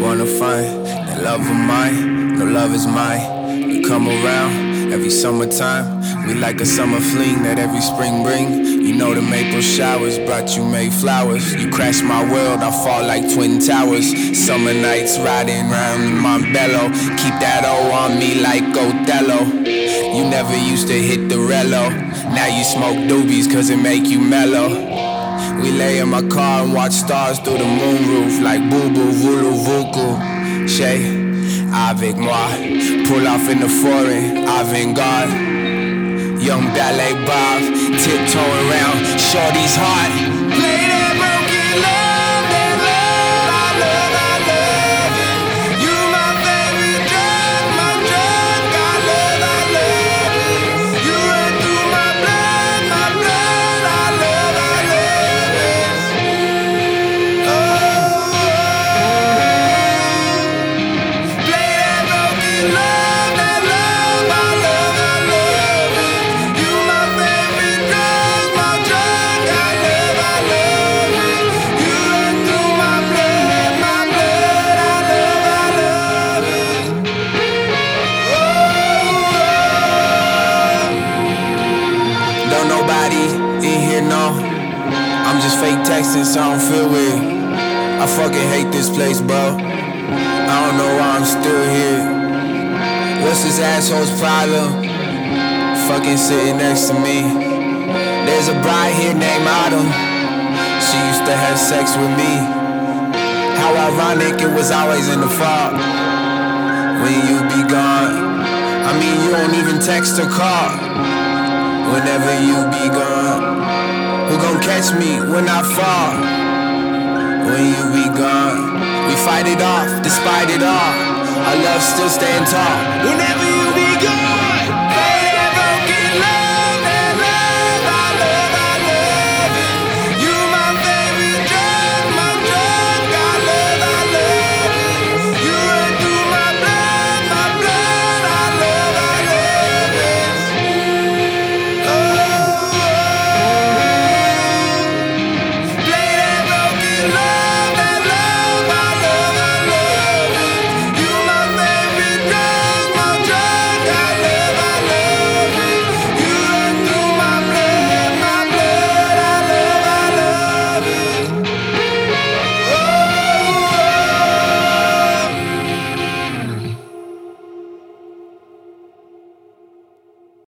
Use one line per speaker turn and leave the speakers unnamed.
wanna find that love of mine. No love is mine. You come around every summertime. We like a summer fling that every spring bring. You know the maple showers brought you May flowers. You crash my world, I fall like twin towers. Summer nights riding round Montbello. Keep that O on me like Othello. You never used to hit the relo. Now you smoke doobies cause it make you mellow. We lay in my car and watch stars through the moonroof like boo boo voodoo vuku. Shay, avec moi. Pull off in the foreign, avant-garde. Young ballet Bob, tiptoeing around Shorty's heart. Nobody in here know. I'm just fake texting, so I don't feel weird. I fucking hate this place, bro. I don't know why I'm still here. What's this asshole's problem? Fucking sitting next to me. There's a bride here named Autumn. She used to have sex with me. How ironic it was always in the fall. When you be gone. I mean, you don't even text or call. Whenever you be gone. Who gon' catch me when I fall? When you be gone. We fight it off, despite it all. Our love still staying tall. Whenever